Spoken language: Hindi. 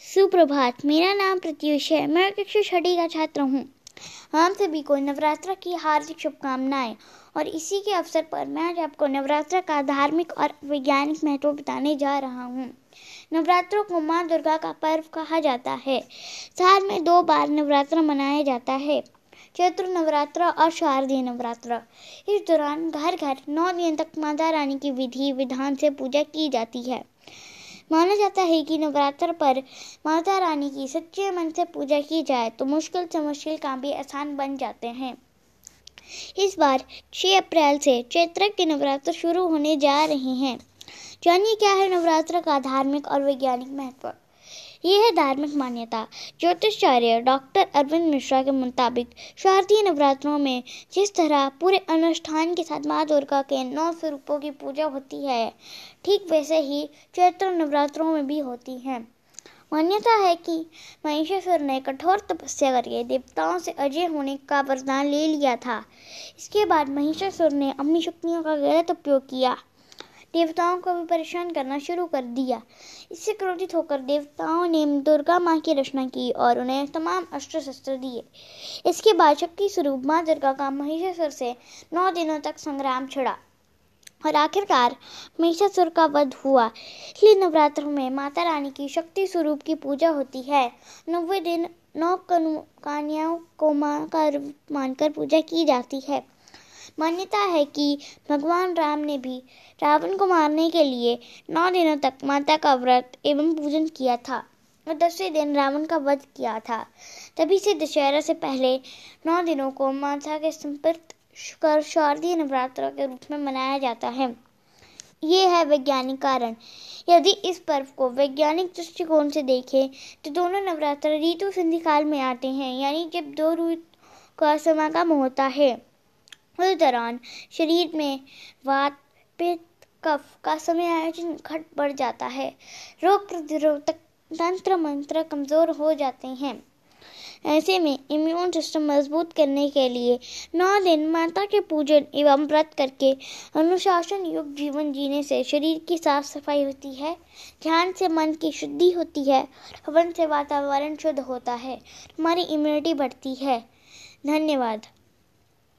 सुप्रभात, मेरा नाम प्रत्युष है। मैं कक्षा छठी का छात्र हूँ। हम सभी को नवरात्र की हार्दिक शुभकामनाएँ। और इसी के अवसर पर मैं आज आपको नवरात्र का धार्मिक और वैज्ञानिक महत्व बताने जा रहा हूँ। नवरात्रों को माँ दुर्गा का पर्व कहा जाता है। साल में दो बार नवरात्र मनाया जाता है। चैत्र नवरात्र और शारदीय नवरात्र। इस दौरान घर घर नौ दिन तक माता रानी की विधि, विधान से पूजा की जाती है। माना जाता है कि नवरात्र पर माता रानी की सच्चे मन से पूजा की जाए तो मुश्किल से मुश्किल काम भी आसान बन जाते हैं। इस बार 6 अप्रैल से चैत्र के नवरात्र शुरू होने जा रहे हैं। जानिए क्या है नवरात्र का धार्मिक और वैज्ञानिक महत्व। ये है धार्मिक मान्यता। ज्योतिषाचार्य डॉक्टर अरविंद मिश्रा के मुताबिक शारदीय नवरात्रों में जिस तरह पूरे अनुष्ठान के साथ माँ दुर्गा के नौ स्वरूपों की पूजा होती है, ठीक वैसे ही चैत्र नवरात्रों में भी होती है। मान्यता है कि महिषासुर ने कठोर तपस्या करके देवताओं से अजय होने का वरदान ले लिया था। इसके बाद महिषासुर ने अपनी शक्तियों का गलत उपयोग किया। देवताओं को भी परेशान करना शुरू कर दिया। इससे क्रोधित होकर देवताओं ने दुर्गा माँ की रचना की और उन्हें तमाम अस्त्र शस्त्र दिए। इसके बाद शक्ति स्वरूप माँ दुर्गा का महिषासुर से नौ दिनों तक संग्राम छिड़ा और आखिरकार महिषासुर का वध हुआ। इसलिए नवरात्र में माता रानी की शक्ति स्वरूप की पूजा होती है। नब्बे दिन नौ कन्याओं को माँ का रूप मानकर पूजा की जाती है। मान्यता है कि भगवान राम ने भी रावण को मारने के लिए नौ दिनों तक माता का व्रत एवं पूजन किया था और दसवें दिन रावण का वध किया था। तभी से दशहरा से पहले नौ दिनों को माता के संपर्क कर शारदीय नवरात्र के रूप में मनाया जाता है। ये है वैज्ञानिक कारण। यदि इस पर्व को वैज्ञानिक दृष्टिकोण से देखें तो दोनों नवरात्र ऋतु संधि काल में आते हैं, यानी जब दो ऋतु का समागम होता है। उस दौरान शरीर में वात पित्त कफ का समय आयोजन घट बढ़ जाता है। रोग प्रतिरोधक तंत्र मंत्र कमज़ोर हो जाते हैं। ऐसे में इम्यून सिस्टम मज़बूत करने के लिए नौ दिन माता के पूजन एवं व्रत करके अनुशासन युक्त जीवन जीने से शरीर की साफ़ सफ़ाई होती है, ध्यान से मन की शुद्धि होती है, हवन से वातावरण शुद्ध होता है, हमारी इम्यूनिटी बढ़ती है। धन्यवाद।